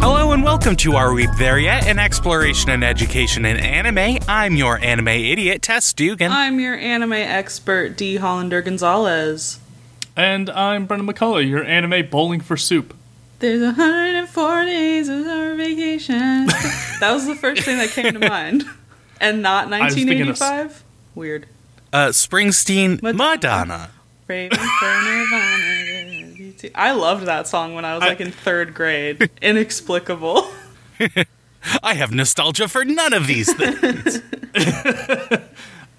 Hello and welcome to Are Weeb There Yet? An exploration and education in anime. I'm your anime idiot, Tess Dugan. I'm your anime expert, D. Hollander Gonzalez. And I'm Brendan McCullough, your anime bowling for soup. There's 104 days of summer vacation. that was the first thing that came to mind. And not was thinking of s- 1985? Weird. Uh, Springsteen, Madonna. Madonna. Raving for Nirvana. I loved that song when I was like in third grade. Inexplicable. I have nostalgia for none of these things.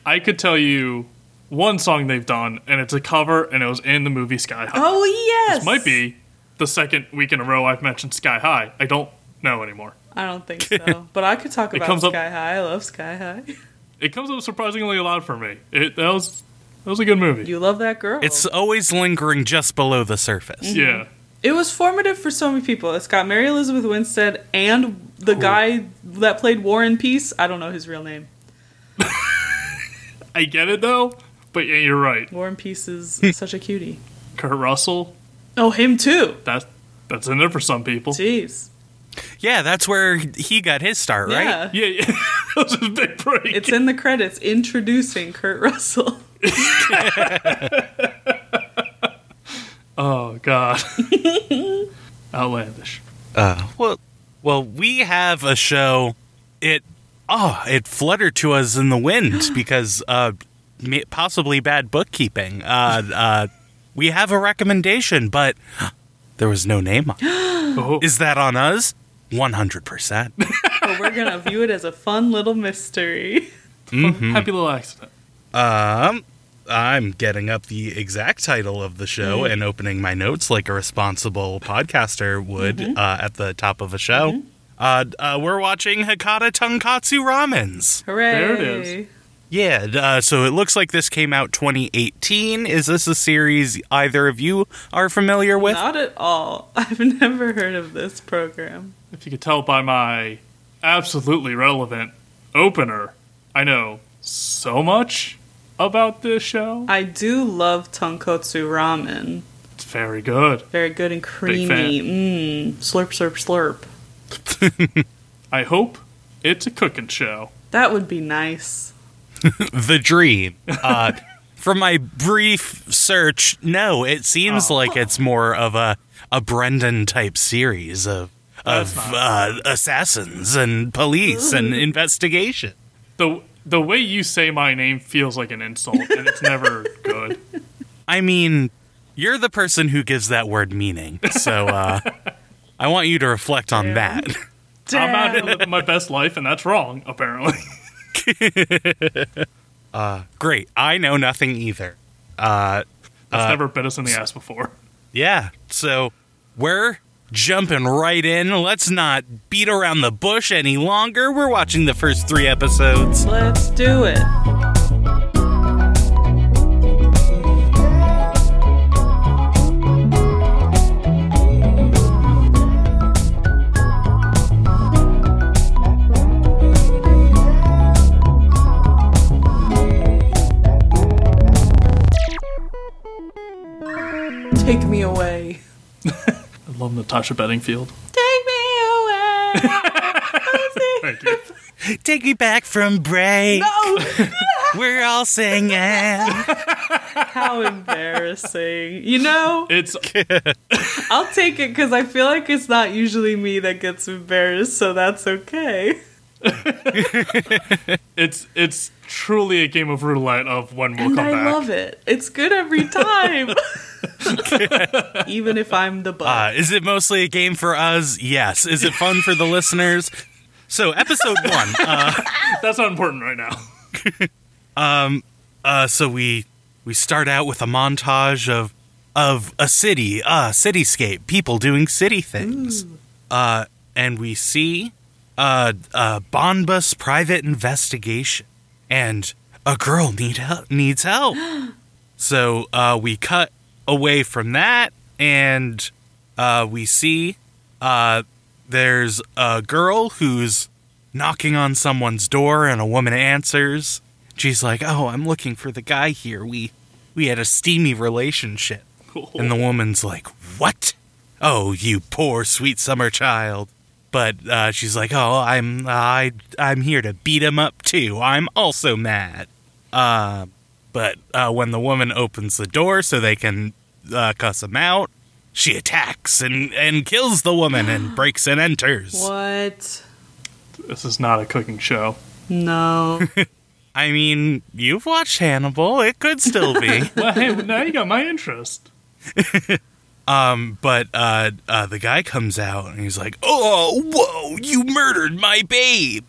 I could tell you one song they've done, and it's a cover, and it was in the movie Sky High. Oh, yes. This might be the second week in a row I've mentioned Sky High. I don't know anymore. I don't think so. But I could talk It about comes Sky up- High. I love Sky High. It comes up surprisingly a lot for me. It that was that was a good movie. You love that girl. it's always lingering just below the surface. Mm-hmm. yeah. It was formative for so many people. It's got Mary Elizabeth Winstead and the guy that played Warren Peace. I don't know his real name. I get it though, but yeah, you're right. Warren Peace is such a cutie. Kurt Russell, Oh, him too. that that's in there for some people. Jeez. Yeah, that's where he got his start, right? Yeah. Yeah, yeah. that was his big break. It's in the credits introducing Kurt Russell. oh god. Outlandish. Uh, well, well, we have a show. It oh, it fluttered to us in the wind because uh, may- possibly bad bookkeeping. Uh, uh, we have a recommendation, but there was no name on. it. Oh. Is that on us? One hundred percent. But we're going to view it as a fun little mystery. Happy little accident. Um, I'm getting up the exact title of the show and opening my notes like a responsible podcaster would uh, at the top of a show. Uh, uh, we're watching Hakata Tonkatsu Ramens. Hooray. There it is. Yeah, uh, so it looks like this came out 2018. Is this a series either of you are familiar with? Not at all. I've never heard of this program. If you could tell by my absolutely relevant opener, I know so much about this show. I do love tonkotsu ramen. It's very good. Very good and creamy. Mmm. Slurp, slurp, slurp. I hope it's a cooking show. That would be nice. the dream. Uh, from my brief search, no, it seems Oh. like it's more of a a Brendan type series of of uh, assassins and police and investigation. The the way you say my name feels like an insult, and it's never good. I mean, you're the person who gives that word meaning, so uh, I want you to reflect on that. I'm out here living my best life, and that's wrong, apparently. Great, I know nothing either. Uh, That's never bit us in the ass before. Yeah, so we're jumping right in. Let's not beat around the bush any longer. We're watching the first three episodes. Let's do it. I love Natasha Bedingfield. Take me away. Thank you. Take me back from break. We're all singing. How embarrassing. You know, It's I'll take it because I feel like it's not usually me that gets embarrassed, so that's okay. it's it's truly a game of roulette of when we'll And come I back. love it. It's good every time. Even if I'm the butt. Uh, is it mostly a game for us? Yes. Is it fun for the listeners? So, episode one. Uh, That's not important right now. uh, so we we start out with a montage of of a city, uh, cityscape, people doing city things, uh, and we see uh, a Bonbus private investigation, and a girl need help, needs help. so uh, we cut away from that, and uh, we see uh, there's a girl who's knocking on someone's door, and a woman answers. She's like, "Oh, I'm looking for the guy here. We we had a steamy relationship." And the woman's like, "What? Oh, you poor sweet summer child." But uh, she's like, "Oh, I'm I I'm here to beat him up too. I'm also mad." Uh, but uh, when the woman opens the door so they can uh, cuss him out, she attacks and and kills the woman and breaks and enters. What? This is not a cooking show. No. I mean, you've watched Hannibal. It could still be. Well, hey, now you got my interest. but uh, uh, the guy comes out and he's like, "Oh, whoa! You murdered my babe,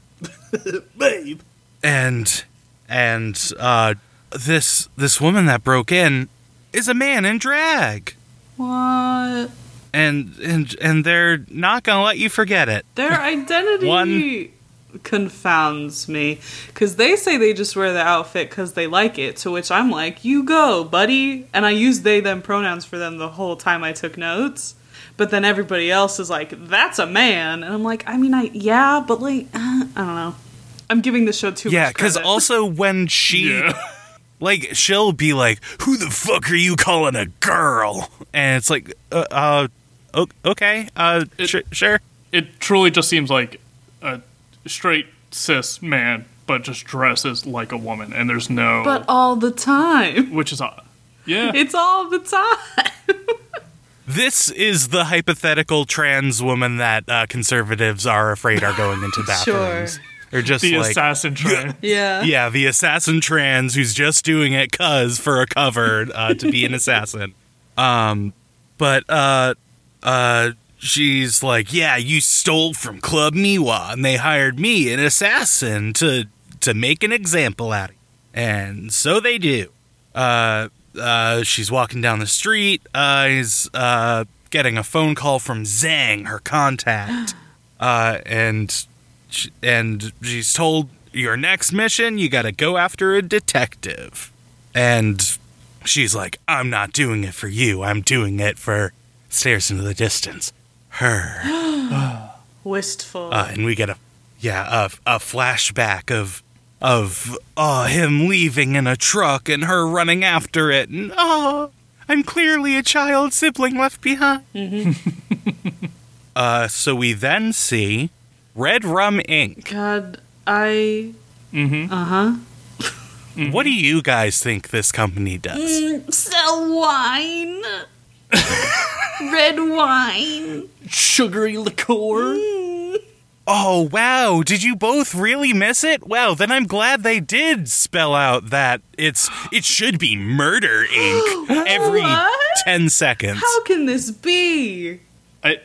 babe!" And and uh, this this woman that broke in is a man in drag, what? and and and they're not gonna let you forget it. Their identity One- confounds me because they say they just wear the outfit because they like it. To which I'm like, "You go, buddy," and I use they them pronouns for them the whole time I took notes. But then everybody else is like, "That's a man," and I'm like, "I mean, I yeah, but like, uh, I don't know." I'm giving the show too Yeah, because also when she Yeah. like she'll be like, "Who the fuck are you calling a girl?" And it's like, uh, uh okay, uh, It- sh- sure. It truly just seems like a straight cis man, but just dresses like a woman, and there's no. but all the time, which is odd. Yeah. it's all the time. This is the hypothetical trans woman that uh, conservatives are afraid are going into bathrooms. They're just the like, assassin trans. yeah, yeah, the assassin trans who's just doing it cuz for a cover uh, to be an assassin. Um, but uh, uh, she's like, yeah, you stole from Club Miwa, and they hired me, an assassin, to to make an example out of you. And so they do. Uh, uh, she's walking down the street. Uh, is uh, getting a phone call from Zhang, her contact, uh, and sh- and she's told your next mission you got to go after a detective, and she's like, I'm not doing it for you. I'm doing it for stares into the distance. Her, wistful. uh, and we get a yeah a, a flashback of of uh, him leaving in a truck and her running after it, and oh, I'm clearly a child sibling left behind. uh, so we then see Red Rum Inc. God, I. Mm-hmm. Uh huh. What do you guys think this company does? Sell wine. Red wine. Sugary liqueur. Mm. Oh, wow. Did you both really miss it? Well, then I'm glad they did spell out that it's it should be Murder Inc. every What? 10 seconds. How can this be? I,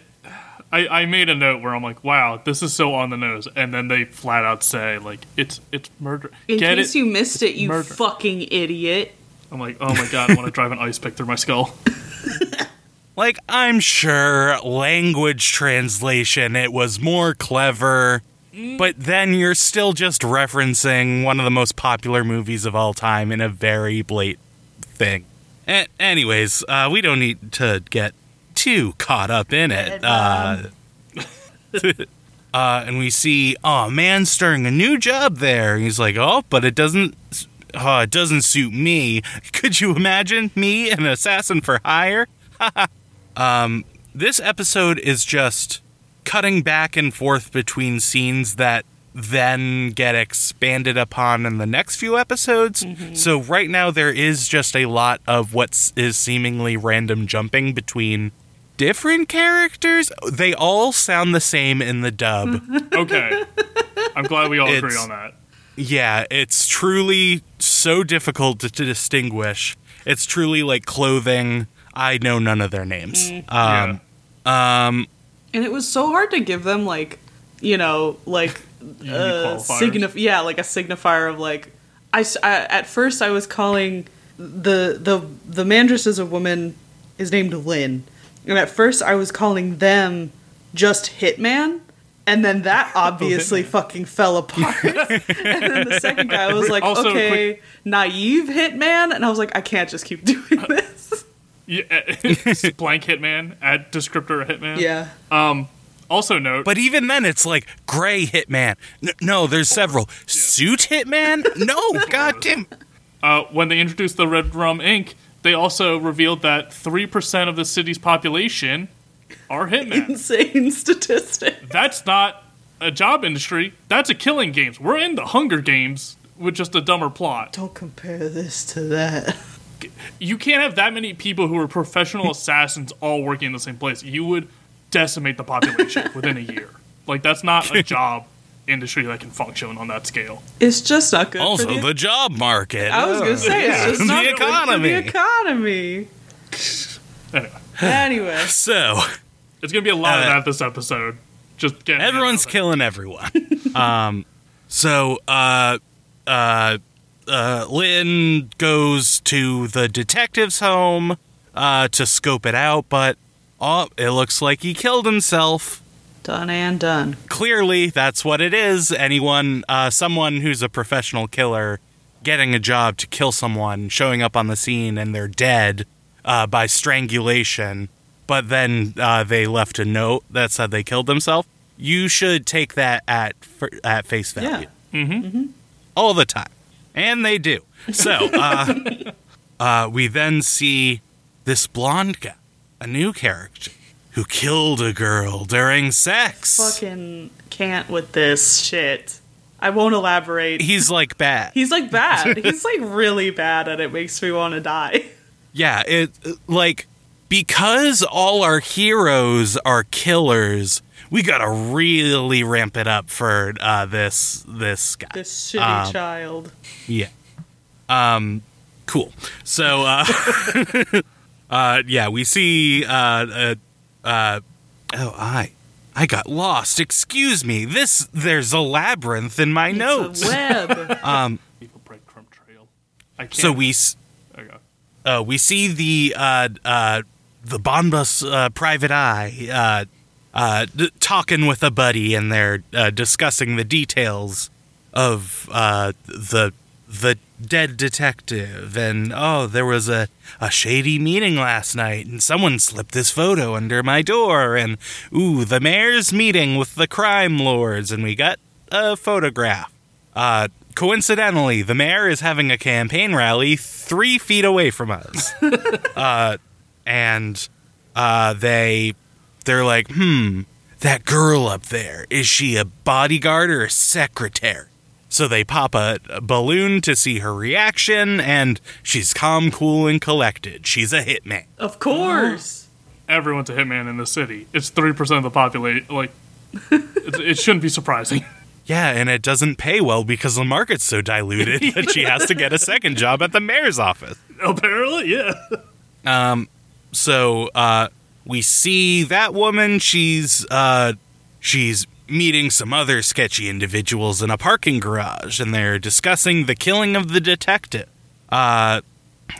I I made a note where I'm like, wow, this is so on the nose, and then they flat out say like, it's it's murder. In Get case it? you missed it, you Murder. fucking idiot. I'm like, oh my god, I want to drive an ice pick through my skull. Like, I'm sure language translation, it was more clever, but then you're still just referencing one of the most popular movies of all time in a very blatant thing. A- anyways, uh, we don't need to get too caught up in it. Uh, uh, and we see, oh, man starting a new job there. He's like, oh, but it doesn't. Oh, it doesn't suit me. Could you imagine me, an assassin for hire? Um, this episode is just cutting back and forth between scenes that then get expanded upon in the next few episodes. Mm-hmm. So right now there is just a lot of what is seemingly random jumping between different characters. They all sound the same in the dub. Okay, I'm glad we all agree on that. Yeah, it's truly so difficult to, to distinguish. It's truly like clothing. I know none of their names. Um, um, And it was so hard to give them like, you know, like Unique uh, signif- yeah, like a signifier of like. I, s- I- at first I was calling the the the mandress as a woman is named Lin, and at first I was calling them just Hitman. And then that oh, obviously fucking fell apart. and then the second guy was like, Also, okay, naive hitman. And I was like, I can't just keep doing uh, this. Yeah, uh, blank hitman at descriptor hitman. Yeah. Um, also note, But even then, it's like gray hitman. N- no, there's several. Suit hitman? No, goddamn. uh, when they introduced the Red Rum Inc., they also revealed that three percent of the city's population are hitmen. Insane statistic. That's not a job industry. That's a killing games. We're in the Hunger Games with just a dumber plot. Don't compare this to that. You can't have that many people who are professional assassins all working in the same place. You would decimate the population within a year. Like that's not a job industry that can function on that scale. It's just not good. Also, for the, the job market. I was gonna say Yeah, it's just the not good for economy. the economy. Anyway, Anyway, So, it's gonna be a lot of Uh, that this episode. Just getting it everyone's killing everyone. um, so, uh, uh, uh, Lin goes to the detective's home uh, to scope it out, but oh, it looks like he killed himself. done and done. clearly that's what it is anyone uh, someone who's a professional killer getting a job to kill someone showing up on the scene and they're dead uh, by strangulation but then uh, they left a note that said they killed themselves you should take that at at face value Yeah. Mm-hmm. all the time and they do so uh, uh, we then see this blonde guy a new character who killed a girl during sex Fucking can't with this shit. I won't elaborate. he's like bad. He's like bad. He's like really bad and it makes me want to die. yeah, it like because all our heroes are killers, we gotta really ramp it up for uh, this this guy. This shitty Um, child. Yeah. Um. Cool. So, uh, uh, yeah, we see. Uh, uh, uh, oh, I, I got lost. Excuse me. This there's a labyrinth in my notes. It's a web. Um. Evil breadcrumb trail. I can't. So we. s- Okay. uh, we see the uh, uh, the Bonbus uh, private eye uh, uh, d- talking with a buddy, and they're uh, discussing the details of uh, the the dead detective. And oh, there was a, a shady meeting last night, and someone slipped this photo under my door. And ooh, the mayor's meeting with the crime lords, and we got a photograph. Uh, coincidentally, the mayor is having a campaign rally three feet away from us. uh, and uh, they they're like, hmm, that girl up there is she a bodyguard or a secretary? So they pop a, a balloon to see her reaction, and she's calm, cool, and collected. She's a hitman. of course. Everyone's a hitman in the city. It's three percent of the population. Like, it, it shouldn't be surprising. Yeah, and it doesn't pay well because the market's so diluted that she has to get a second job at the mayor's office. Apparently, yeah. So uh, we see that woman. She's uh, she's meeting some other sketchy individuals in a parking garage, and they're discussing the killing of the detective. Uh,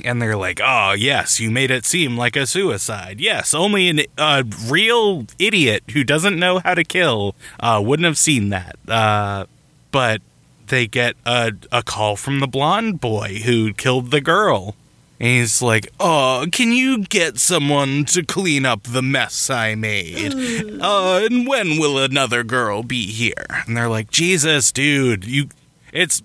and they're like, "Oh yes, you made it seem like a suicide. Yes, only a real idiot who doesn't know how to kill uh, wouldn't have seen that." Uh, but they get a, a call from the blonde boy who killed the girl. And he's like, Oh, can you get someone to clean up the mess I made? Uh, and when will another girl be here? And they're like, Jesus, dude, you, it's,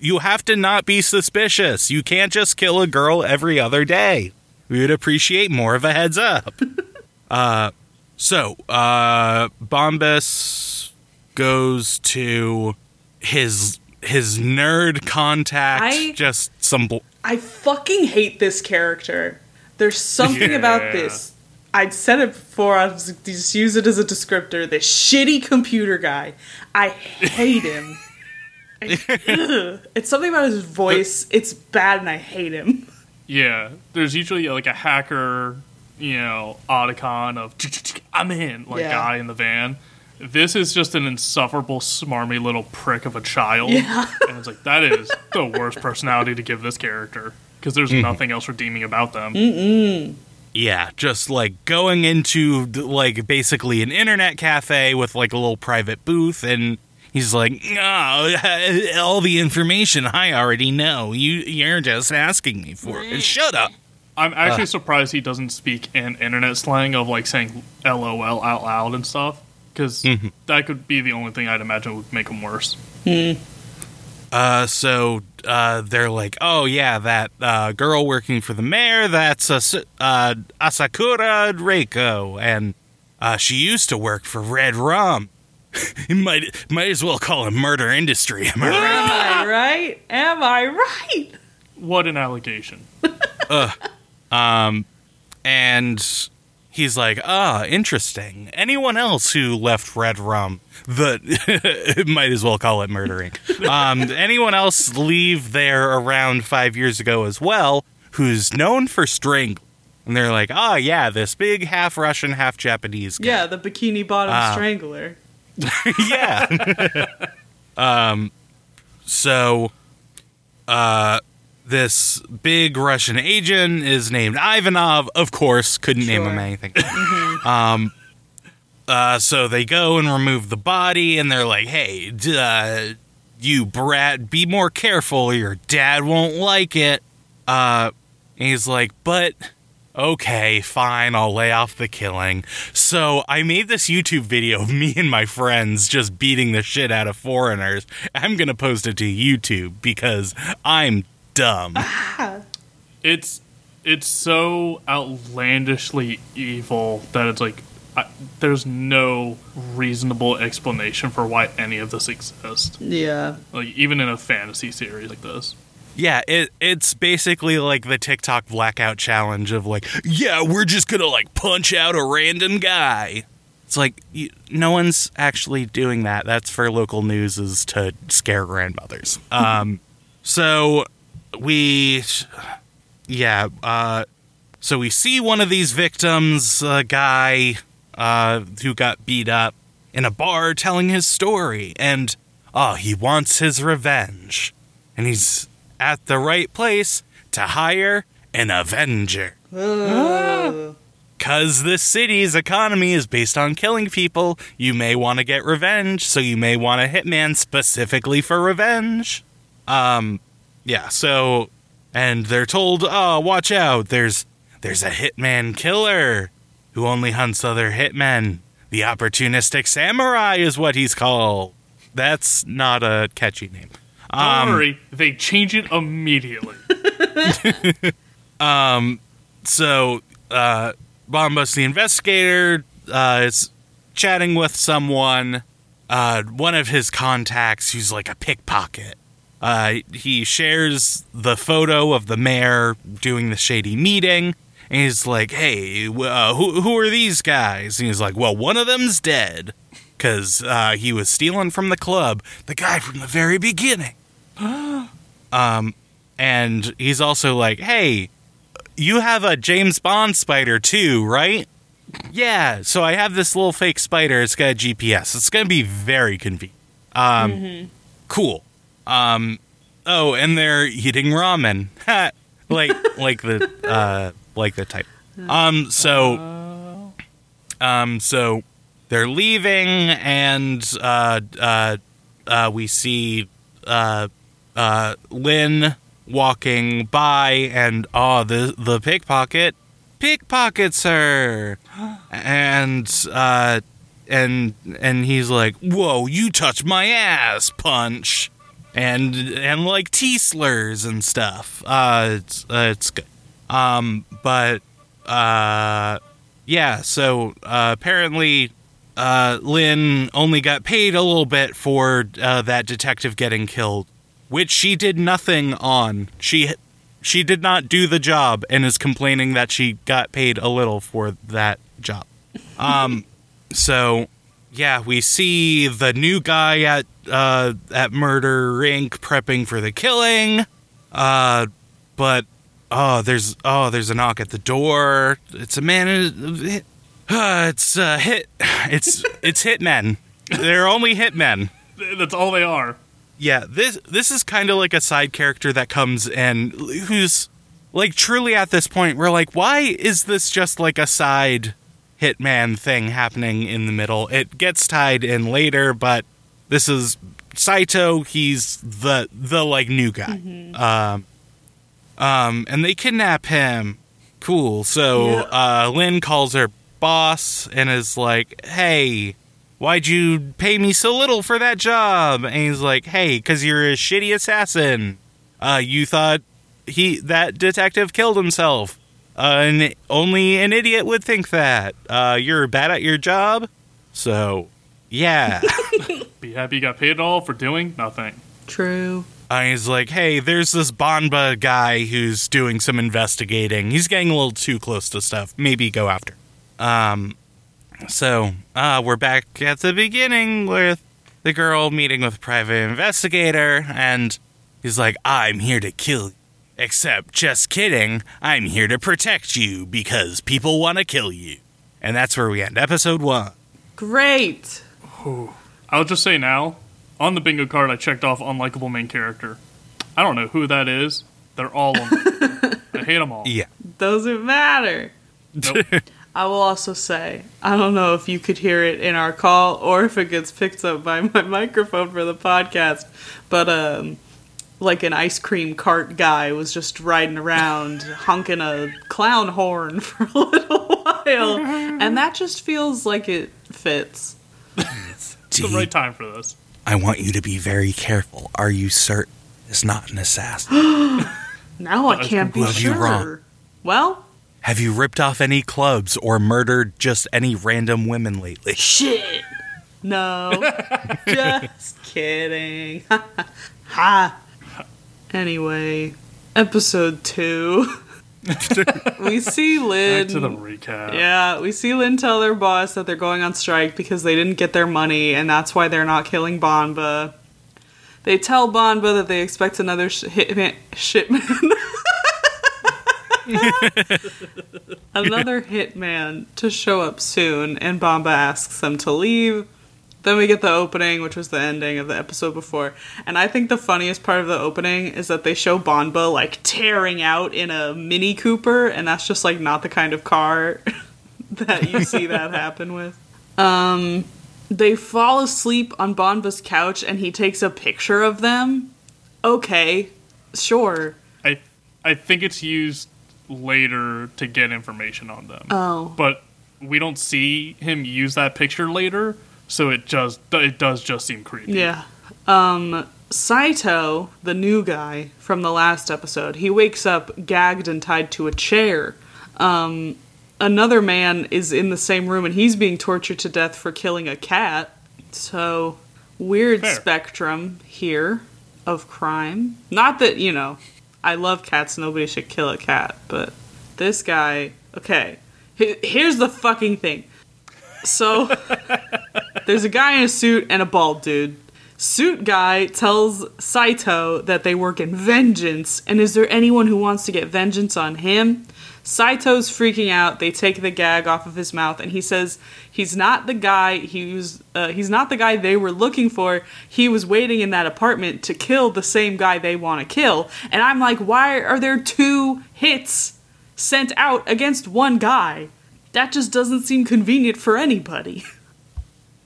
you have to not be suspicious. You can't just kill a girl every other day. We would appreciate more of a heads up. uh, so, uh, Bombus goes to his his nerd contact, I- just some bl- I fucking hate this character. There's something about this. I'd said it before. I was just use it as a descriptor. This shitty computer guy. I hate him. It's something about his voice. It's bad, and I hate him. Yeah, there's usually like a hacker, you know, Otacon of I'm in, like Yeah. guy in the van. This is just an insufferable, smarmy little prick of a child, Yeah. and it's like that is the worst personality to give this character because there's mm-hmm. nothing else redeeming about them. Yeah, just like going into like basically an internet cafe with like a little private booth, and he's like, "Oh, all the information I already know. You you're just asking me for it. Shut up." I'm actually surprised he doesn't speak in internet slang of like saying LOL out loud and stuff, because that could be the only thing I'd imagine would make him worse. Uh, so uh, they're like, oh yeah, that uh, girl working for the mayor, that's As- uh, Asakura Reiko, and uh, she used to work for Red Rum. you might might as well call it murder industry. Am I right? Am I right? Am I right? What an allegation! and he's like, "Ah, interesting. Anyone else who left Red Rum, the might as well call it murdering. Um, anyone else leave there around five years ago as well, who's known for strangling?" And they're like, "Ah, yeah, this big half Russian, half Japanese guy. Yeah, the bikini bottom Ah. strangler. yeah. um, so, uh, this big Russian agent is named Ivanov. Of course, couldn't name him Sure. anything. um, uh, so they go and remove the body, and they're like, "Hey, d- uh, you brat, be more careful. Your dad won't like it." Uh, and he's like, "But." Okay, fine, I'll lay off the killing. So I made this YouTube video of me and my friends just beating the shit out of foreigners. I'm gonna post it to YouTube because I'm dumb. It's it's so outlandishly evil that it's like I, there's no reasonable explanation for why any of this exists. Yeah. Like even in a fantasy series like this. Yeah, it it's basically like the TikTok blackout challenge of like, yeah, we're just gonna like punch out a random guy. It's like you, no one's actually doing that. That's for local news is to scare grandmothers. Um, so we, yeah, uh, so we see one of these victims, a guy uh, who got beat up in a bar, telling his story, and oh, he wants his revenge, and he's at the right place to hire an Avenger. Because this city's economy is based on killing people, you may want to get revenge, so you may want a hitman specifically for revenge. Um, yeah, so, and they're told, oh, watch out, there's, there's a hitman killer who only hunts other hitmen. The opportunistic samurai is what he's called. That's not a catchy name. Don't Um, worry, they change it immediately. so uh Bombus the investigator uh is chatting with someone uh one of his contacts who's like a pickpocket uh he shares the photo of the mayor doing the shady meeting and he's like hey uh, who, who are these guys and he's like well one of them's dead because uh, he was stealing from the club the guy from the very beginning um and he's also like hey you have a James Bond spider too, right? Yeah, so I have this little fake spider. It's got a GPS. It's going to be very convenient. Um, Cool. Um, oh, and they're eating ramen. Like like the uh, like the type. Um, so um, so they're leaving, and uh, uh, uh, we see uh, uh, Lin walking by, and oh, the the pickpocket pickpockets her, and uh, and and he's like, "Whoa, you touched my ass!" Punch, and and like T slurs and stuff. Uh, it's uh, it's good. Um, but uh, yeah. So uh, apparently, uh, Lin only got paid a little bit for uh, that detective getting killed, which she did nothing on. She she did not do the job and is complaining that she got paid a little for that job. Um, so yeah, we see the new guy at uh, at Murder Inc. prepping for the killing. Uh, but oh, there's oh, there's a knock at the door. It's a man. Uh, it's uh, hit. It's it's hitmen. They're only hitmen. That's all they are. Yeah, this this is kind of like a side character that comes and who's like truly at this point we're like why is this just like a side hitman thing happening in the middle? It gets tied in later, but this is Saito, he's the the like new guy. Um um and they kidnap him Cool. So Yeah. uh, Lynn calls her boss and is like, "Hey, why'd you pay me so little for that job?" And he's like, "Hey, because you're a shitty assassin. Uh, you thought he that detective killed himself. Uh, and only an idiot would think that. Uh, you're bad at your job. So, yeah." Be happy you got paid at all for doing nothing. True. Uh, he's like, hey, there's this Banba guy who's doing some investigating. He's getting a little too close to stuff. Maybe go after. Um, so uh, we're back at the beginning with the girl meeting with private investigator, and he's like, I'm here to kill you. Except, just kidding, I'm here to protect you because people want to kill you. And that's where we end episode one. Great. I'll just say now, on the bingo card, I checked off unlikable main character. I don't know who that is. They're all unlikable. I hate them all. Yeah. Doesn't matter. Nope. I will also say, I don't know if you could hear it in our call or if it gets picked up by my microphone for the podcast, but um like an ice cream cart guy was just riding around honking a clown horn for a little while, and that just feels like it fits. It's the right time for this. I want you to be very careful. Are you certain it's not an assassin? Now I can't be Well, sure. you wrong. Well, Have you ripped off any clubs or murdered just any random women lately? Shit. No. Just kidding. ha. Anyway, episode two. we see Lin. Back to the recap. yeah, we see Lin tell their boss that they're going on strike because they didn't get their money, and that's why they're not killing Banba. They tell Banba that they expect another sh- hitman, shipman. another hitman to show up soon, and Banba asks them to leave. Then we get the opening, which was the ending of the episode before. And I think the funniest part of the opening is that they show Banba like tearing out in a Mini Cooper, and that's just like not the kind of car that you see that happen with. Um, they fall asleep on Banba's couch, and he takes a picture of them. Okay, sure. I I think it's used later to get information on them. Oh, but we don't see him use that picture later, so it just it does just seem creepy. Yeah. Um, Saito, the new guy from the last episode, he wakes up gagged and tied to a chair. Um, another man is in the same room and he's being tortured to death for killing a cat. So, weird Fair. spectrum here of crime. Not that, you know, I love cats, nobody should kill a cat, but this guy, okay. Here's the fucking thing. So, there's a guy in a suit and a bald dude. Suit guy tells Saito that they work in vengeance, and is there anyone who wants to get vengeance on him? Saito's freaking out. They take the gag off of his mouth, and he says he's not the guy he was. Uh, he's not the guy they were looking for. He was waiting in that apartment to kill the same guy they want to kill. And I'm like, why are there two hits sent out against one guy? That just doesn't seem convenient for anybody.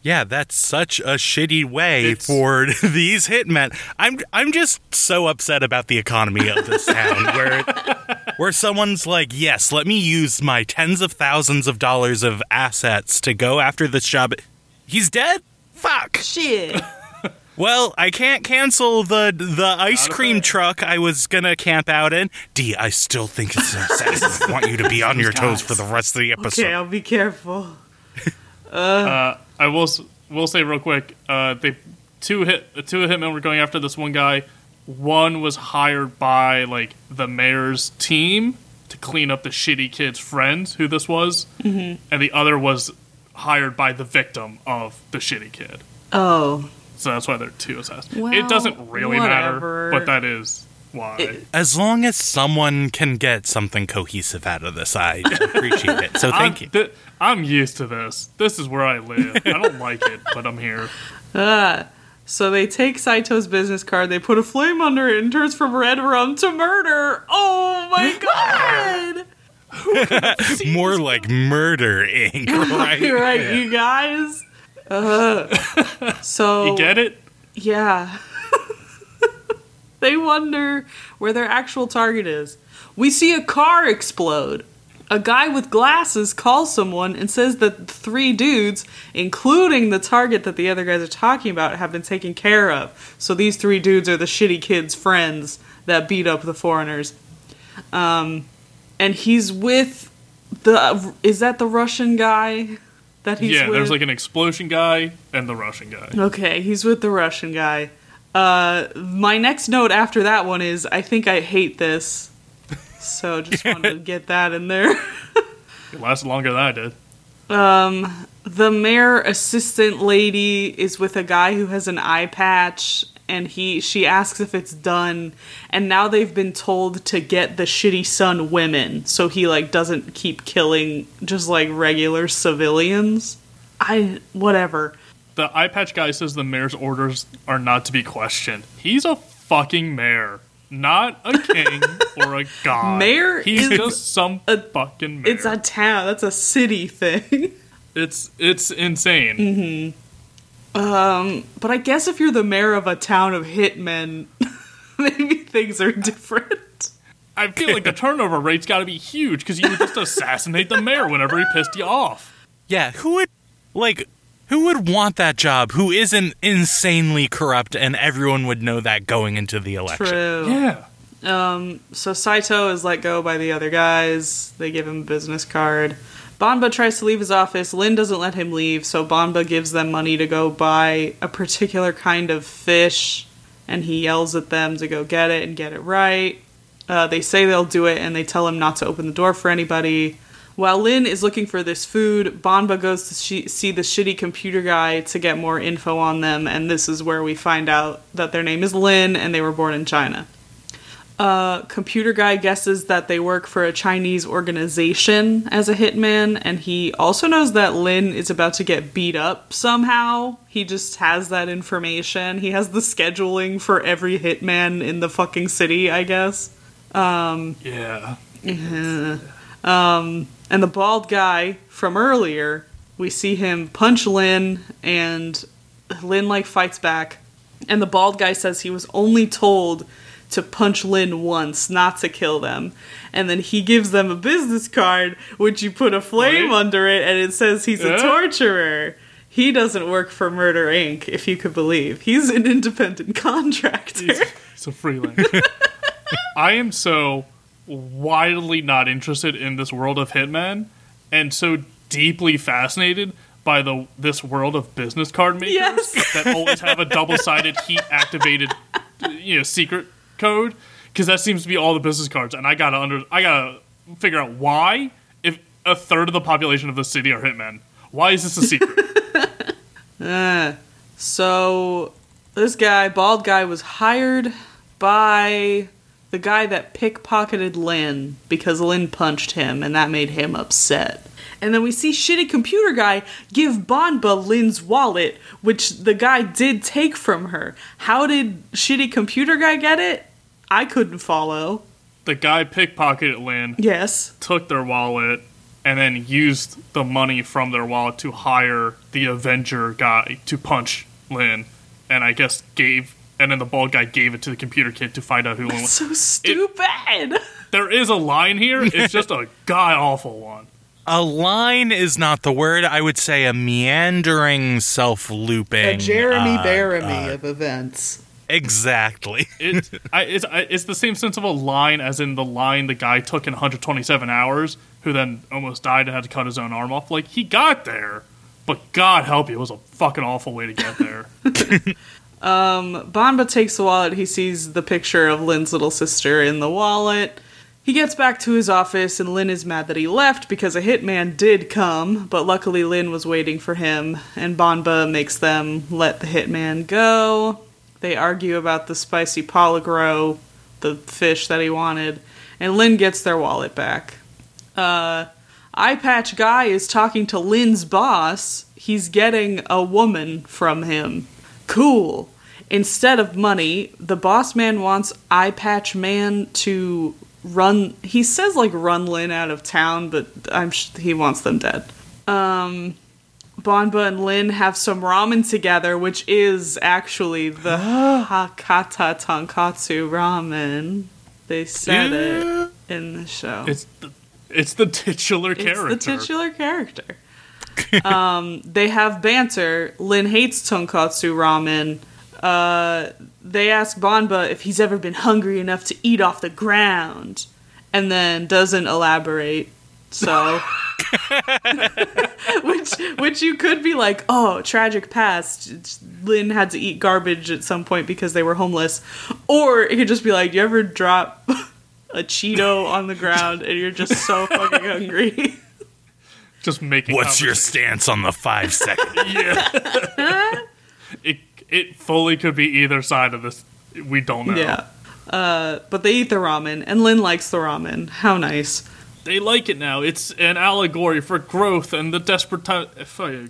Yeah, that's such a shitty way It's- for these hitmen. I'm I'm just so upset about the economy of this town where where someone's like, "Yes, let me use my tens of thousands of dollars of assets to go after this job." He's dead? Fuck. Shit. Well, I can't cancel the the ice cream fan. truck I was gonna camp out in. D, I still think it's an assassin. I want you to be on your toes for the rest of the episode. Okay, I'll be careful. Uh, I will will say real quick. Uh, they two hit two hitmen were going after this one guy. One was hired by like the mayor's team to clean up the shitty kid's friends, who this was, mm-hmm. and the other was hired by the victim of the shitty kid. Oh, So that's why they're two assassins. Well, it doesn't really whatever. matter, but that is why. It- As long as someone can get something cohesive out of this, I appreciate it. So thank I'm, you. thi- I'm used to this. This is where I live. I don't like it, but I'm here. ah. So they take Saito's business card, they put a flame under it, and turns from red rum to murder. Oh my god! More like Murder Inc. Right? You're right, you guys. Uh, so You get it? Yeah. They wonder where their actual target is. We see a car explode. a guy with glasses calls someone and says that three dudes, including the target that the other guys are talking about, have been taken care of. So these three dudes are the shitty kids' friends that beat up the foreigners. Um, and he's with the. Is that the Russian guy that he's yeah, with? there's like an explosion guy and the Russian guy. Okay, he's with the Russian guy. Uh, my next note after that one is I think I hate this. So just wanted to get that in there. It lasted longer than I did. Um, the mayor assistant lady is with a guy who has an eye patch and he she asks if it's done and now they've been told to get the shitty son women so he like doesn't keep killing just like regular civilians. I whatever. The eye patch guy says the mayor's orders are not to be questioned. He's a fucking mayor, not a king or a god. Mayor He's is just some a- fucking mayor. It's a town. That's a city thing. it's it's insane. Um, but I guess if you're the mayor of a town of hitmen, maybe things are different. I feel like the turnover rate's got to be huge because you would just assassinate the mayor whenever he pissed you off. Yeah, who would like who would want that job? Who isn't insanely corrupt and everyone would know that going into the election? True. Yeah. Um, so Saito is let go by the other guys. They give him a business card. Banba tries to leave his office. Lin doesn't let him leave, so Banba gives them money to go buy a particular kind of fish, and he yells at them to go get it and get it right. Uh, they say they'll do it, and they tell him not to open the door for anybody. While Lin is looking for this food, Banba goes to sh- see the shitty computer guy to get more info on them, and this is where we find out that their name is Lin and they were born in China uh, computer guy guesses that they work for a Chinese organization as a hitman, and he also knows that Lin is about to get beat up somehow. He just has that information. He has the scheduling for every hitman in the fucking city, I guess. Yeah. Um, and the bald guy from earlier, we see him punch Lin, and Lin like fights back. And the bald guy says he was only told to punch Lin once, not to kill them. And then he gives them a business card, which you put a flame Right. under it, and it says he's a torturer. He doesn't work for Murder Inc., if you could believe. He's an independent contractor. He's, he's a freelancer. I am so wildly not interested in this world of Hitman and so deeply fascinated by the this world of business card makers Yes. that always have a double-sided heat activated you know secret code because that seems to be all the business cards and I got to under I got to figure out why if a third of the population of the city are hitmen why is this a secret Uh, so this guy, bald guy, was hired by the guy that pickpocketed Lin because Lin punched him and that made him upset. And then we see shitty computer guy give Banba Lin's wallet, which the guy did take from her. How did shitty computer guy get it? I couldn't follow. the guy pickpocketed Lin Yes. took their wallet and then used the money from their wallet to hire the Avenger guy to punch Lin, and I guess gave and then the bald guy gave it to the computer kid to find out who Lin was. So stupid. There is a line here. It's just a god awful one. A line is not the word. I would say a meandering, self-looping. A Jeremy uh, Bearimy uh, of events. exactly. It, I, it's, I, it's the same sense of a line as in the line the guy took in 127 hours, who then almost died and had to cut his own arm off. Like he got there, but God help you, it was a fucking awful way to get there. Banba takes the wallet. He sees the picture of Lin's little sister in the wallet. He gets back to his office, and Lin is mad that he left because a hitman did come, but luckily Lin was waiting for him, and Banba makes them let the hitman go. They argue about the spicy polygro, the fish that he wanted, and Lin gets their wallet back. Uh, Eye Patch Guy is talking to Lin's boss. He's getting a woman from him. Cool. Instead of money, the boss man wants Eye Patch Man to run. He says like run Lin out of town, but I'm sh- he wants them dead. Um, Banba and Lin have some ramen together, which is actually the Hakata Tonkatsu ramen. They said it in the show. It's the, It's the titular It's character. It's the titular character. um, they have banter. Lin hates tonkatsu ramen. Uh, they ask Banba if he's ever been hungry enough to eat off the ground, and then doesn't elaborate. So, which which you could be like, oh, tragic past. Lin had to eat garbage at some point because they were homeless, or it could just be like, you ever drop a Cheeto on the ground and you're just so fucking hungry. Just making. What's your stance on the five second? Yeah. it it fully could be either side of this. We don't know. Yeah. Uh, but they eat the ramen, and Lin likes the ramen. How nice. They like it now. It's an allegory for growth and the desperate time. Fuck.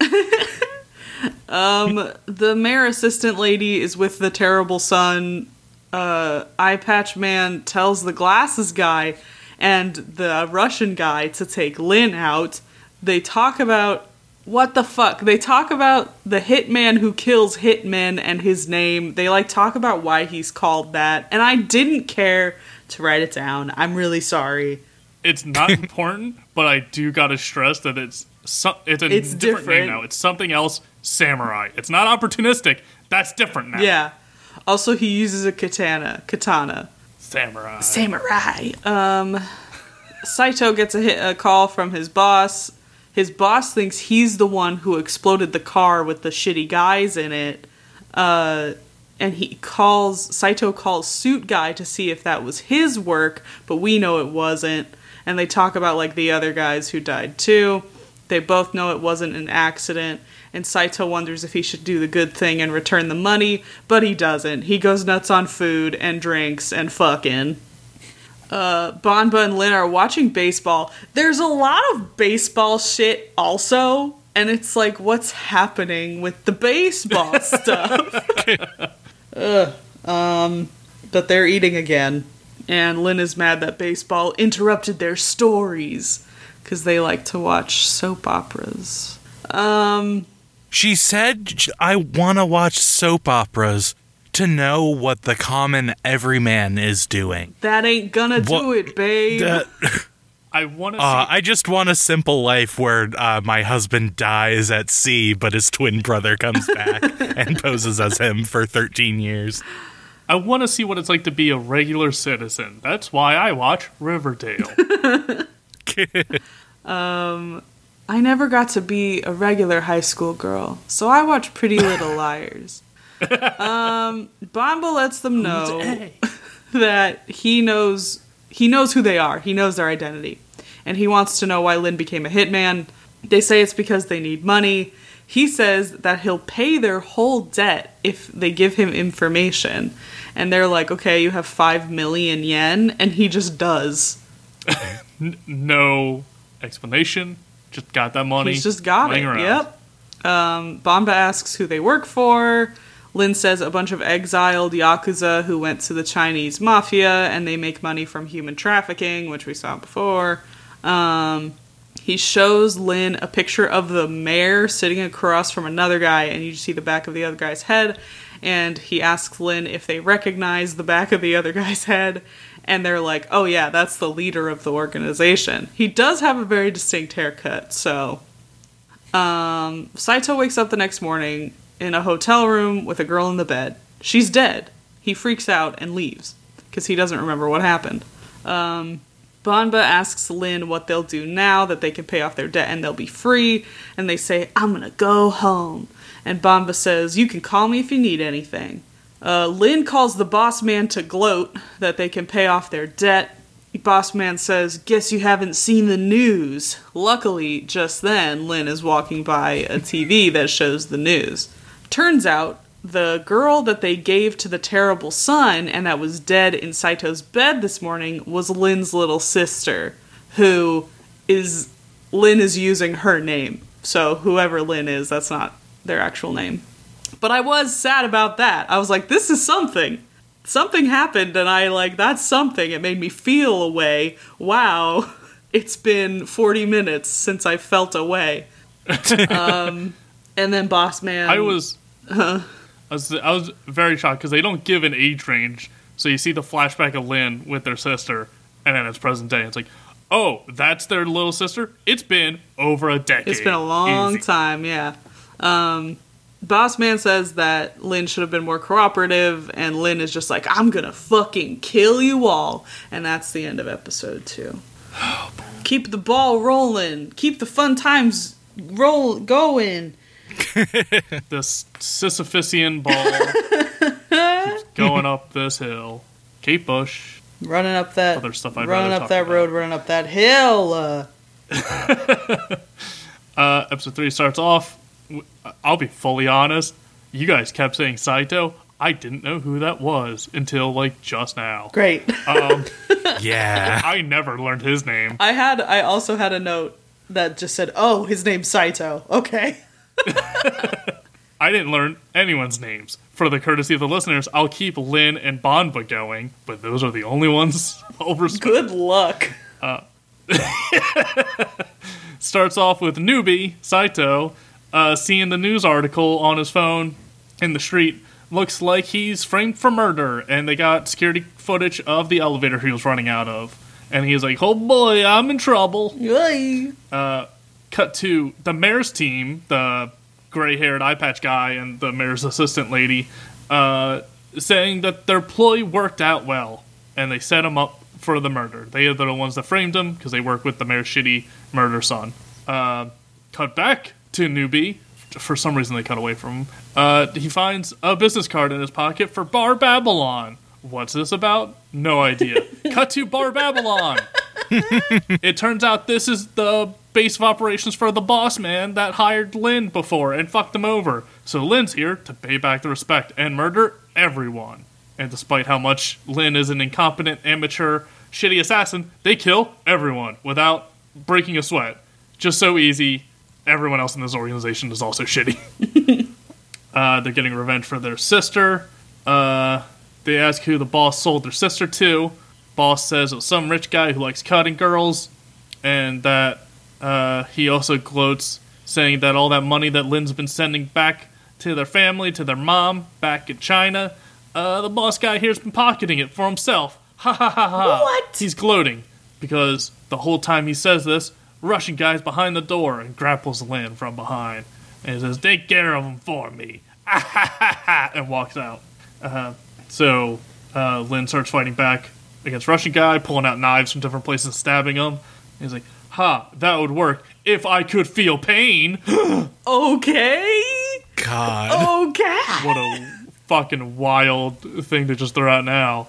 The mayor assistant lady is with the terrible son. Uh, Eye Patch Man tells the glasses guy and the Russian guy to take Lin out. They talk about what the fuck? They talk about the hitman who kills hitmen and his name. They like talk about why he's called that, and I didn't care to write it down. I'm really sorry. it's not important, but I do gotta stress that it's so, it's a It's different, different. name now. It's something else. Samurai. It's not opportunistic. That's different now. Yeah. Also, he uses a katana. Katana. Samurai. Samurai. Um, Saito gets a, hit, a call from his boss. His boss thinks he's the one who exploded the car with the shitty guys in it. Uh, and he calls Saito calls Suit Guy to see if that was his work, but we know it wasn't. And they talk about like the other guys who died too. They both know it wasn't an accident. And Saito wonders if he should do the good thing and return the money, but he doesn't. He goes nuts on food and drinks and fucking. Uh, Banba and Lin are watching baseball. There's a lot of baseball shit also, and it's like, what's happening with the baseball stuff? Ugh. Um, but they're eating again, and Lin is mad that baseball interrupted their stories because they like to watch soap operas. Um, She said, I want to watch soap operas to know what the common everyman is doing. that ain't gonna do it, babe. That- I want to uh, see. I just want a simple life where uh, my husband dies at sea, but his twin brother comes back and poses as him for 13 years. I want to see what it's like to be a regular citizen. That's why I watch Riverdale. um, I never got to be a regular high school girl, so I watch Pretty Little Liars. Um, Banba lets them know that he knows he knows who they are. He knows their identity, and he wants to know why Lin became a hitman. They say it's because they need money. He says that he'll pay their whole debt if they give him information. And they're like, okay, you have 5 million yen. And he just does. No explanation. Just got that money. He's just got it. around. Yep. Um, Banba asks who they work for. Lin says a bunch of exiled yakuza who went to the Chinese mafia and they make money from human trafficking, which we saw before. Um, he shows Lin a picture of the mayor sitting across from another guy, and you see the back of the other guy's head. And he asks Lin if they recognize the back of the other guy's head, and they're like, "Oh yeah, that's the leader of the organization." He does have a very distinct haircut, so um, Saito wakes up the next morning in a hotel room with a girl in the bed. She's dead. He freaks out and leaves because he doesn't remember what happened. Um, Banba asks Lin what they'll do now that they can pay off their debt and they'll be free. And they say, I'm gonna go home. And Banba says, You can call me if you need anything. Uh, Lin calls the boss man to gloat that they can pay off their debt. Boss man says, Guess you haven't seen the news. Luckily, just then, Lin is walking by a TV that shows the news. Turns out, the girl that they gave to the terrible son and that was dead in Saito's bed this morning was Lin's little sister, who is. Lin is using her name. So, whoever Lin is, that's not their actual name. But I was sad about that. I was like, this is something. Something happened, and I like, that's something. It made me feel a way. Wow, it's been 40 minutes since I felt a way. um, and then Boss Man. I was, I was, I was very shocked because they don't give an age range. So you see the flashback of Lin with their sister, and then it's present day. It's like, oh, that's their little sister. It's been over a decade. It's been a long Easy. time, yeah. Um, Boss Man says that Lin should have been more cooperative, and Lin is just like, I'm gonna fucking kill you all. And that's the end of episode two. Keep the ball rolling. Keep the fun times roll going. This Sisyphusian ball keeps going up this hill. Kate Bush. Running up that Other stuff I'd running up that about. road, running up that hill. Uh, Uh, episode three starts off. I'll be fully honest. You guys kept saying Saito. I didn't know who that was until like just now. great. Um, Yeah. I never learned his name. I had I also had a note that just said, "Oh, his name's Saito." Okay. I didn't learn anyone's names. For the courtesy of the listeners, I'll keep Lin and Banba going, but those are the only ones respect. Good luck. starts off with newbie Saito uh, seeing the news article on his phone in the street. Looks like he's framed for murder, and they got security footage of the elevator he was running out of. And he's like, "Oh boy, I'm in trouble." Yay. Cut to the mayor's team, the gray-haired eye patch guy and the mayor's assistant lady, uh, saying that their ploy worked out well, and they set him up for the murder. They are the ones that framed him because they work with the mayor's shitty murder son. Uh, cut back to newbie. For some reason, they cut away from him. Uh, he finds a business card in his pocket for Bar Babylon. What's this about? No idea. cut to Bar Babylon. it turns out this is the base of operations for the boss man that hired Lin before and fucked him over. So Lin's here to pay back the respect and murder everyone. And despite how much Lin is an incompetent, amateur, shitty assassin, they kill everyone without breaking a sweat. Just so easy. Everyone else in this organization is also shitty. uh, they're getting revenge for their sister. Uh, they ask who the boss sold their sister to. Boss says it was some rich guy who likes cutting girls, and that uh, he also gloats, saying that all that money that Lin's been sending back to their family, to their mom, back in China, uh, the boss guy here's been pocketing it for himself. Ha ha ha ha. What? He's gloating because the whole time he says this, Russian guy's behind the door and grapples Lin from behind and he says, "Take care of him for me," Ha ha ha and walks out. Uh, so uh, Lin starts fighting back against Russian guy, pulling out knives from different places, stabbing him. He's like, "Ha, that would work if I could feel pain." Okay. God. Okay. what a fucking wild thing to just throw out now.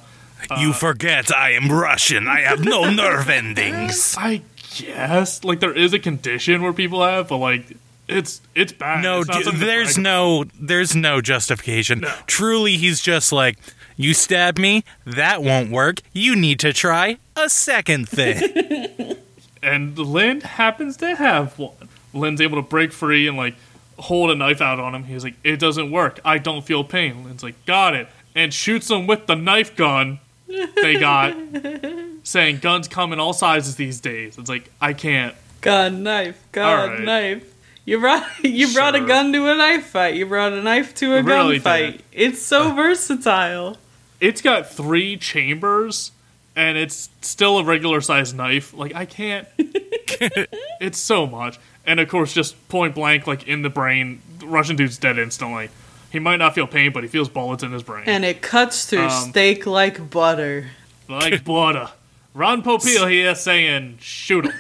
you uh, forget I am Russian. I have no nerve endings. I guess like there is a condition where people have, but like it's it's bad. No, It's d- there's brag no there's no justification. No. Truly, he's just like, you stab me, that won't work. You need to try a second thing. and Lin happens to have one. Lin's able to break free and like hold a knife out on him. He's like, "It doesn't work. I don't feel pain." Lin's like, "Got it," and shoots him with the knife gun they got, saying, "Guns come in all sizes these days." It's like I can't. Gun, knife, gun, right. knife. You brought you brought a gun to a knife fight. You brought a knife to a Really gun fight. It's so versatile. It's got three chambers, and it's still a regular sized knife. Like I can't. it's so much, and of course, just point blank, like in the brain, the Russian dude's dead instantly. He might not feel pain, but he feels bullets in his brain. And it cuts through Um, steak like butter. like butter. Ron Popeil here saying, shoot him.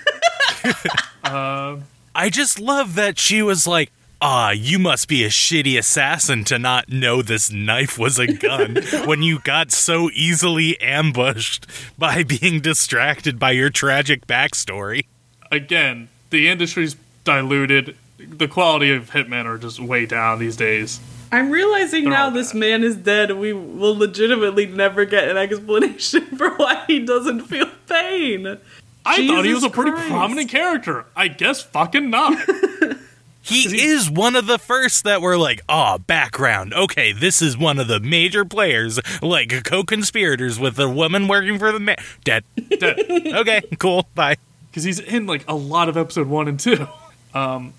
I just love that she was like, ah, you must be a shitty assassin to not know this knife was a gun when you got so easily ambushed by being distracted by your tragic backstory. Again, the industry's diluted. The quality of hitmen are just way down these days. I'm realizing They're now this bad. man is dead. We will legitimately never get an explanation for why he doesn't feel pain. I thought he was a pretty Christ. prominent character. I guess fucking not. He is one of the first that were like, ah, background. Okay, this is one of the major players, like co-conspirators with the woman working for the man. Dead. Dead. Okay, cool. Bye. Because he's in like a lot of episode one and two. Um,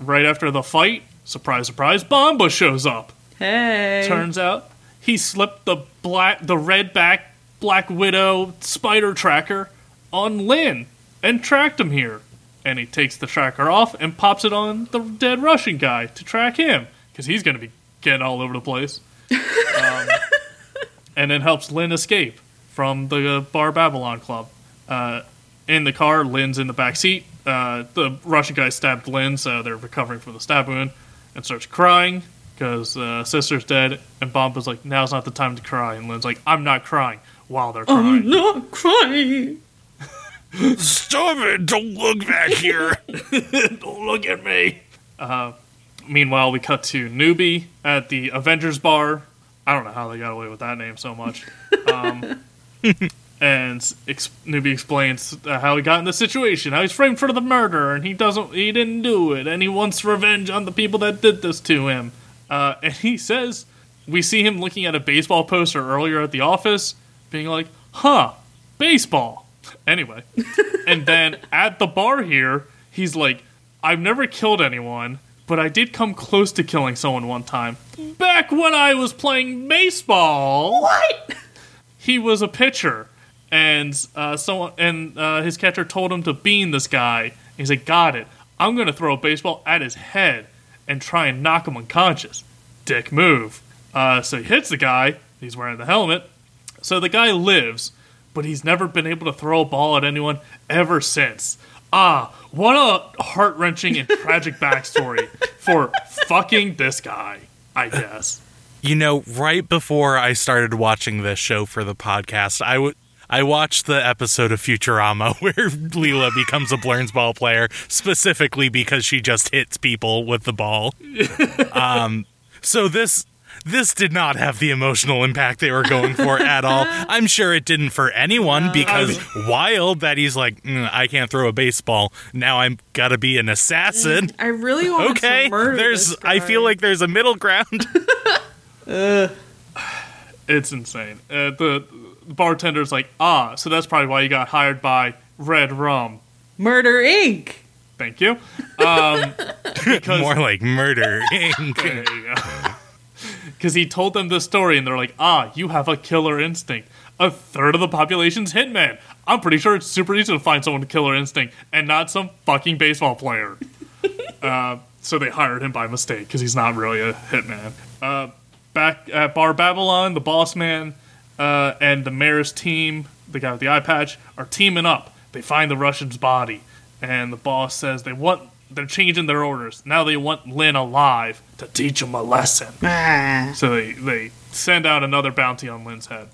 right after the fight, surprise, surprise, Banba shows up. Hey. Turns out he slipped the black, the red back Black Widow spider tracker on Lin. and tracked him here. And he takes the tracker off and pops it on the dead Russian guy to track him because he's going to be getting all over the place. Um, and then helps Lin escape from the Bar Babylon Club. Uh, in the car, Lin's in the back seat. Uh, the Russian guy stabbed Lin, so they're recovering from the stab wound, and starts crying because uh, sister's dead. And Banba's like, "Now's not the time to cry." And Lin's like, "I'm not crying." While they're crying, I'm Not crying. Stop it! Don't look back here. don't look at me. Uh, meanwhile, we cut to Newbie at the Avengers bar. I don't know how they got away with that name so much. Um, and ex- Newbie explains uh, how he got in the situation, how he's framed for the murder, and he doesn't, he didn't do it, and he wants revenge on the people that did this to him. Uh, and he says, we see him looking at a baseball poster earlier at the office, being like, "Huh, baseball." Anyway, and then at the bar here, he's like, "I've never killed anyone." But I did come close to killing someone one time. Back when I was playing baseball What? he was a pitcher, and uh, someone and uh, his catcher told him to bean this guy. He's like, "Got it. I'm gonna throw a baseball at his head and try and knock him unconscious." Dick move. Uh, so he hits the guy. He's wearing the helmet. So the guy lives, but he's never been able to throw a ball at anyone ever since. Ah, what a heart wrenching and tragic backstory for fucking this guy. I guess. You know, right before I started watching this show for the podcast, I would. I watched the episode of Futurama where Leela becomes a Blurnsball player specifically because she just hits people with the ball. um, so this this did not have the emotional impact they were going for at all. I'm sure it didn't for anyone because wild that he's like, "Mm, I can't throw a baseball. Now I'm gotta be an assassin. I really want Okay, to murder there's. this I feel like there's a middle ground. It's insane. Uh, the, the bartender's like, ah, so that's probably why you got hired by Red Rum. Murder Inc. Thank you. Um, because More like Murder Inc. Because he told them this story, and they're like, ah, you have a killer instinct. A third of the population's hitman. I'm pretty sure it's super easy to find someone with killer instinct, and not some fucking baseball player. uh, so they hired him by mistake because he's not really a hitman. Uh, back at Bar Babylon, the boss man uh, and the mayor's team, the guy with the eye patch, are teaming up. They find the Russian's body, and the boss says they want. They're changing their orders. Now they want Lin alive to teach him a lesson. Ah. So they, they send out another bounty on Lin's head.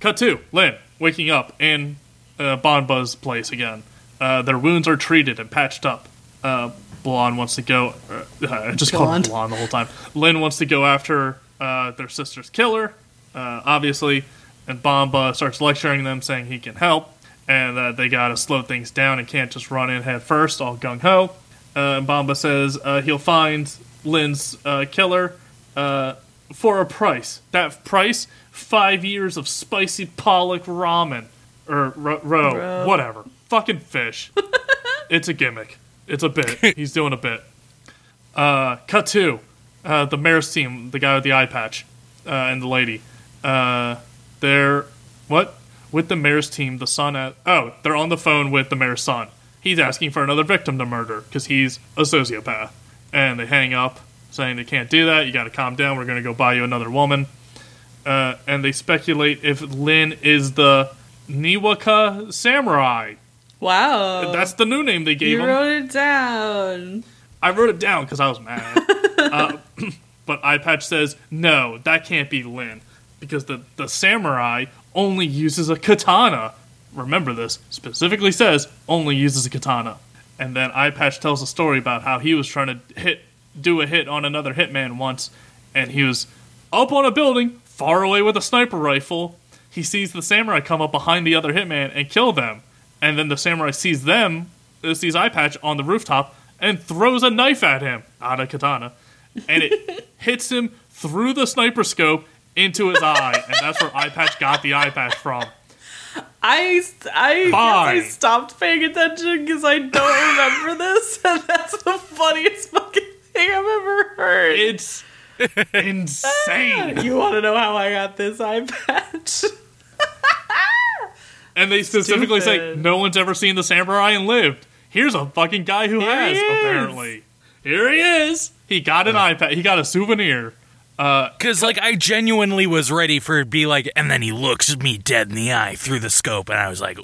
Cut two, Lin waking up in uh, Banba's place again. Uh, their wounds are treated and patched up. Uh, Blonde wants to go. Uh, I just Blonde. Blonde the whole time. Lin wants to go after uh, their sister's killer, uh, obviously, and Banba starts lecturing them, saying he can help, and that they gotta slow things down and can't just run in head first, all gung ho. Uh, and Banba says uh, he'll find Lin's uh, killer uh, for a price. That price, five years of spicy pollock ramen. Or ro- roe, Roe. whatever. Fucking fish. it's a gimmick. It's a bit. He's doing a bit. Uh, cut two. Uh, the mayor's team, the guy with the eye patch, uh, and the lady. Uh, they're what? With the mayor's team, the son at oh, they're on the phone with the mayor's son. He's asking for another victim to murder because he's a sociopath. And they hang up, saying they can't do that. You got to calm down. We're gonna go buy you another woman. Uh, and they speculate if Lin is the Niwaka samurai. Wow. That's the new name they gave him. you him. wrote it down. I wrote it down because I was mad. uh, but Eye Patch says, no, that can't be Lin. Because the, the samurai only uses a katana. Remember this. Specifically says, only uses a katana. And then Eye Patch tells a story about how he was trying to hit, do a hit on another hitman once. And he was up on a building, far away with a sniper rifle. He sees the samurai come up behind the other hitman and kill them. And then the samurai sees them, uh, sees Eye Patch on the rooftop, and throws a knife at him, not a katana. And it hits him through the sniper scope into his eye. And that's where Eye Patch got the eye patch from. I, I, guess I stopped paying attention because I don't remember this, and that's the funniest fucking thing I've ever heard. It's insane. you want to know how I got this eye patch? And they specifically say no one's ever seen the samurai and lived. Here's a fucking guy who Here has, he apparently. Here he is. He got an iPad. He got a souvenir. Because, like, I genuinely was ready for it to be like, and then he looks me dead in the eye through the scope, and I was like,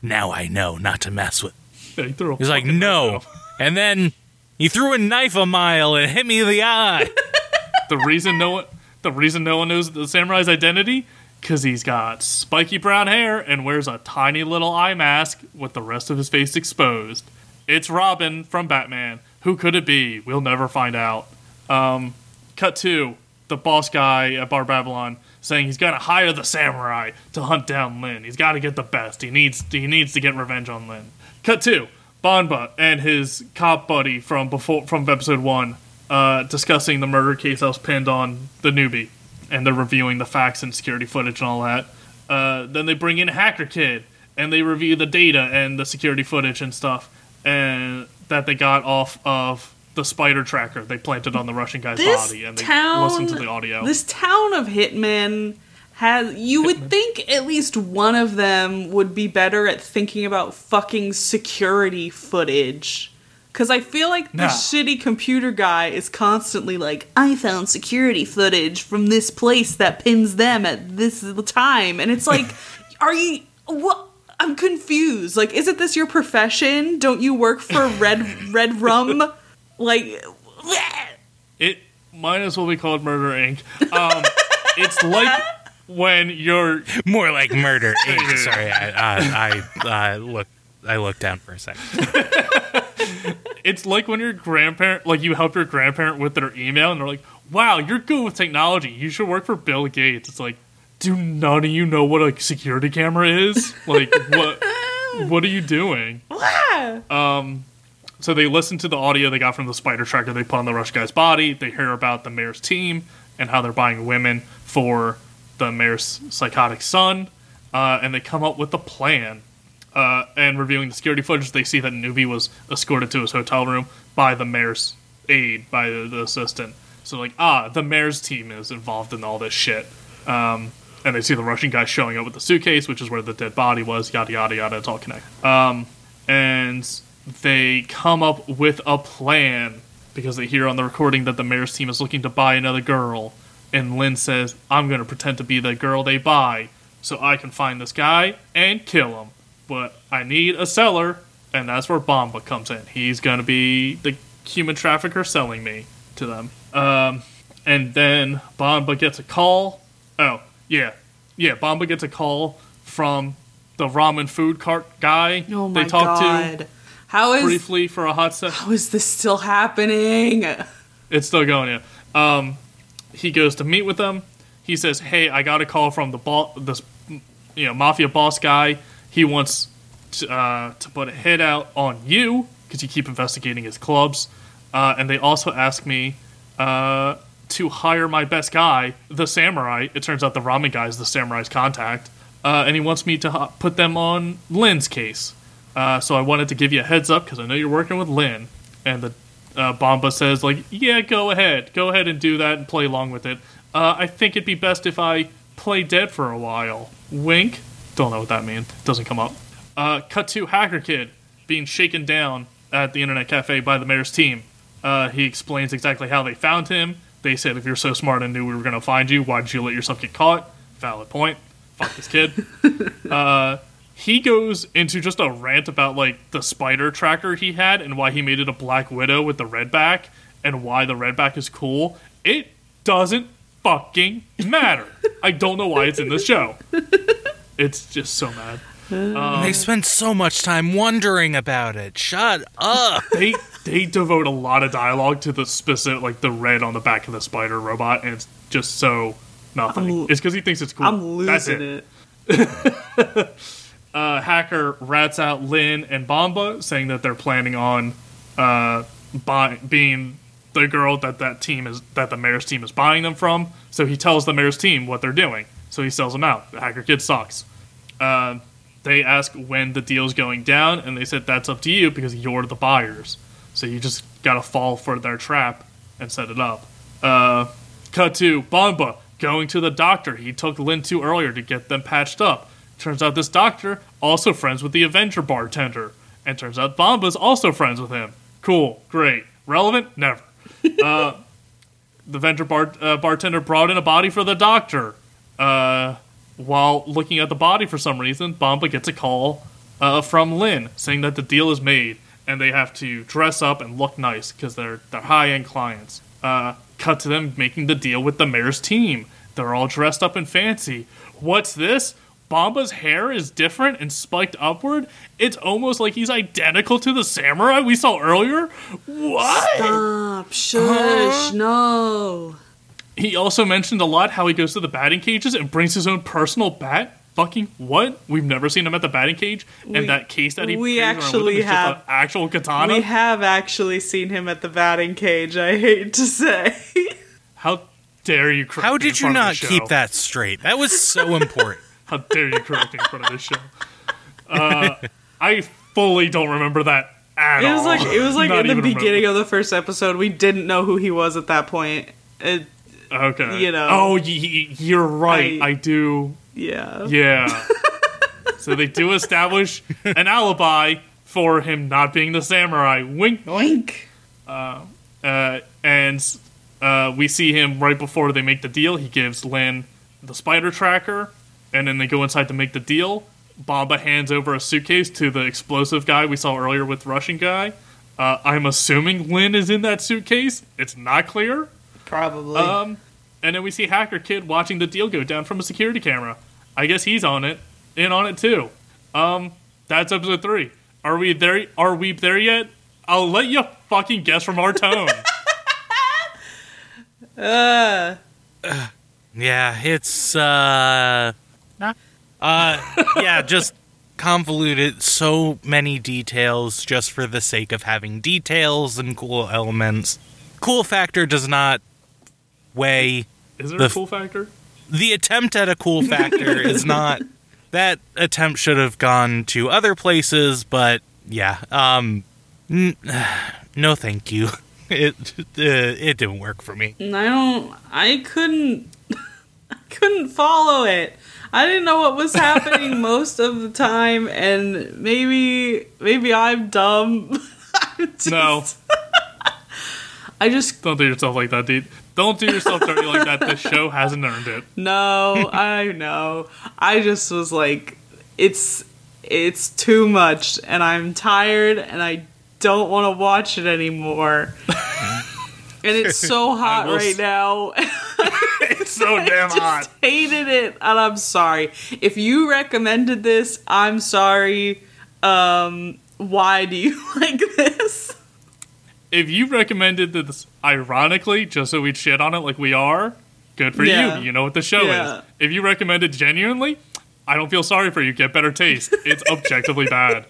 now I know not to mess with. Yeah, he threw He's like, no. And then he threw a knife a mile and hit me in the eye. The reason no one, the reason no one knows the samurai's identity, because he's got spiky brown hair and wears a tiny little eye mask with the rest of his face exposed. It's Robin from Batman. Who could it be? We'll never find out. Um, cut two, the boss guy at Bar Babylon saying he's gonna hire the samurai to hunt down Lin. He's got to get the best. He needs he needs to get revenge on Lin. Cut two, Banba and his cop buddy from before from episode one uh, discussing the murder case that was pinned on the newbie, and they're reviewing the facts and security footage and all that. Uh, then they bring in Hacker Kid and they review the data and the security footage and stuff, and that they got off of the spider tracker they planted on the Russian guy's This body, and they town, listened to the audio. This town of hitmen has. You would think at least one of them would be better at thinking about fucking security footage. Because I feel like the Nah. shitty computer guy is constantly like, I found security footage from this place that pins them at this time. And it's like, are you. What? I'm confused. Like, isn't this your profession? Don't you work for Red Red Rum? Like, it might as well be called Murder Inc. Um, it's like when you're More like murder. Inc. Sorry, I, uh, I uh, looked. I looked down for a second. it's like when your grandparent like you help your grandparent with their email and they're like wow you're good with technology you should work for bill gates it's like do none of you know what a security camera is like what what are you doing so they listen to the audio they got from the spider tracker they put on the rush guy's body they hear about the mayor's team and how they're buying women for the mayor's psychotic son uh, and they come up with a plan uh, and reviewing the security footage, they see that Newbie was escorted to his hotel room by the mayor's aide, by the, the assistant. So, like, ah, the mayor's team is involved in all this shit. Um, and they see the Russian guy showing up with the suitcase, which is where the dead body was, yada, yada, yada. It's all connected. Um, and they come up with a plan because they hear on the recording that the mayor's team is looking to buy another girl. And Lin says, I'm going to pretend to be the girl they buy so I can find this guy and kill him. But I need a seller, and that's where Banba comes in. He's going to be the human trafficker selling me to them. Um, and then Banba gets a call. Oh, yeah. Yeah, Banba gets a call from the ramen food cart guy Oh they talked god. to How is briefly for a hot second. how is this still happening? It's still going, yeah. Um, he goes to meet with them. He says, "Hey, I got a call from the boss, this you know mafia boss guy. He wants to, uh, to put a hit out on you because you keep investigating his clubs. Uh, and they also ask me uh, to hire my best guy, the samurai. It turns out the ramen guy is the samurai's contact, uh, and he wants me to uh, put them on Lin's case. Uh, so I wanted to give you a heads up because I know you're working with Lin. And the uh, Banba says, like, yeah, go ahead, go ahead and do that and play along with it. Uh, I think it'd be best if I play dead for a while. Wink. Don't know what that means. Doesn't come up. Uh, cut to Hacker Kid being shaken down at the internet cafe by the mayor's team. Uh, he explains exactly how they found him. They said, if you're so smart and knew we were going to find you, why did you let yourself get caught? Valid point. Fuck this kid. he goes into just a rant about like the spider tracker he had and why he made it a black widow with the red back and why the red back is cool. It doesn't fucking matter. I don't know why it's in the show. It's just so mad. Um, they spend so much time wondering about it. Shut up. They they devote a lot of dialogue to the specific like the red on the back of the spider robot and it's just so nothing. I'm- it's because he thinks it's cool. I'm That's losing it. it. uh, hacker rats out Lin and Banba, saying that they're planning on uh, buy- being the girl that that team is that the mayor's team is buying them from. So he tells the mayor's team what they're doing. So he sells them out. The hacker kid sucks. Uh, they ask when the deal's going down, and they said that's up to you because you're the buyers. So you just gotta fall for their trap and set it up. Uh, cut to Banba going to the doctor he took Lin to earlier to get them patched up. Turns out this doctor also friends with the Avenger bartender, and turns out Banba's also friends with him. Cool, great, relevant, never. uh, the Avenger bar- uh, bartender brought in a body for the doctor. Uh, while looking at the body for some reason, Banba gets a call uh, from Lin saying that the deal is made and they have to dress up and look nice because they're they're high end clients. Uh, cut to them making the deal with the mayor's team. They're all dressed up and fancy. What's this? Banba's hair is different and spiked upward. It's almost like he's identical to the samurai we saw earlier. What? Stop. Shush. No. He also mentioned a lot how he goes to the batting cages and brings his own personal bat. Fucking what? We've never seen him at the batting cage, and We- that case that he we carries around with him actually is just have- an actual katana. We have actually seen him at the batting cage, I hate to say. how dare you? Correct How me in did you not keep that straight? That was so important. How dare you correct me in front of this show? Uh, I fully don't remember that at It was all. like it was like in the even remember. beginning of the first episode. We didn't know who he was at that point. It, Okay. you know. Oh, y- y- you're right. I- I do. yeah. Yeah. so they do establish an alibi for him not being the samurai. Wink. wink. Uh, and uh, we see him right before they make the deal. He gives Lin the spider tracker, and then they go inside to make the deal. Banba hands over a suitcase to the explosive guy we saw earlier with the Russian guy. Uh, I'm assuming Lin is in that suitcase. It's not clear. Probably. Um, and then we see Hacker Kid watching the deal go down from a security camera. I guess he's on it, in on it too. Um, that's episode three. Are we there? Are we there yet? I'll let you fucking guess from our tone. uh, Yeah, it's uh, uh, yeah, just convoluted. So many details just for the sake of having details and cool elements. Cool factor does not weigh Is there The a f- cool factor? the attempt at a cool factor is not that attempt should have gone to other places but yeah um n- no thank you it uh, it didn't work for me I don't. I couldn't. I couldn't follow it. I didn't know what was happening most of the time, and maybe maybe I'm dumb. I'm just- No, I just don't do yourself like that, dude. Don't do yourself dirty like that. This show hasn't earned it. No, I know. I just was like, it's it's too much, and I'm tired, and I don't want to watch it anymore. And it's so hot right s- now. It's so damn hot. Hated it, and I'm sorry. If you recommended this, I'm sorry. Um, why do you like this? If you recommended this ironically, just so we'd shit on it like we are, good for Yeah. you. You know what the show Yeah. is. If you recommended genuinely, I don't feel sorry for you. Get better taste. It's objectively bad.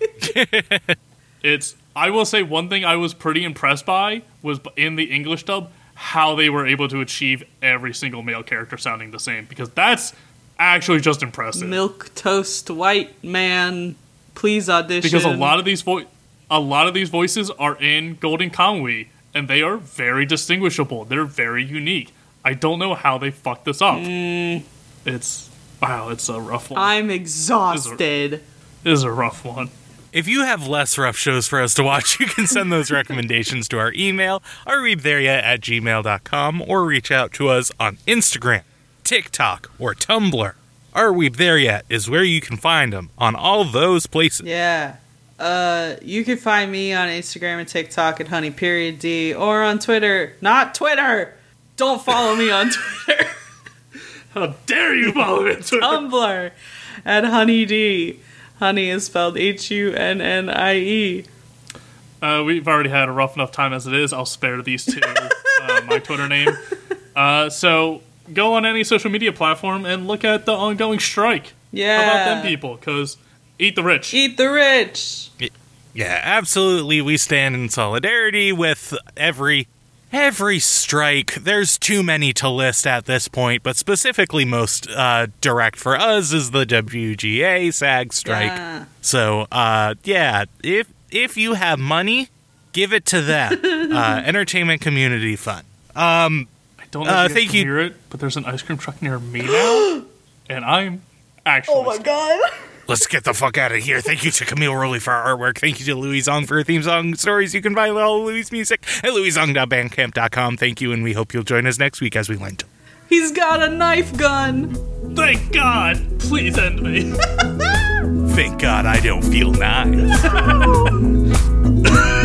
It's. I will say one thing I was pretty impressed by was in the English dub how they were able to achieve every single male character sounding the same because that's actually just impressive. Milk toast white man, please audition. because a lot of these vo- a lot of these voices are in Golden Kamuy, and they are very distinguishable. They're very unique. I don't know how they fucked this up. Mm. It's wow, it's a rough one. I'm exhausted. This is a rough one. If you have less rough shows for us to watch you can send those recommendations to our email Are Weeb There Yet at gmail.com or reach out to us on instagram tiktok or tumblr Are Weeb There Yet is where you can find them on all those places Yeah. Uh, you can find me on Instagram and TikTok at hunnie period d or on Twitter. Not Twitter. Don't follow me on Twitter. How dare you follow me on Twitter? Tumblr at hunnie d. Honey is spelled H U N N I E. Uh, we've already had a rough enough time as it is. I'll spare these two uh, my Twitter name. Uh, so go on any social media platform and look at the ongoing strike. Yeah. How about them people? Because eat the rich. Eat the rich. Yeah, absolutely. We stand in solidarity with every every strike. There's too many to list at this point, but specifically most uh, direct for us is the WGA SAG strike. Yeah. So, uh, yeah, if if you have money, give it to them. uh, entertainment community fund. Um, I don't know Uh, if you thank can you. hear it, but there's an ice cream truck near me now, and I'm Actually, Oh my god. Let's get the fuck out of here. Thank you to Camille Ruley for our artwork. Thank you to Louie Zong for her theme song stories. You can find all of Louie's music at louiezong.bandcamp.com. Thank you, and we hope you'll join us next week as we lent. He's got a knife gun. Thank God. Please end me. Thank God I don't feel knives.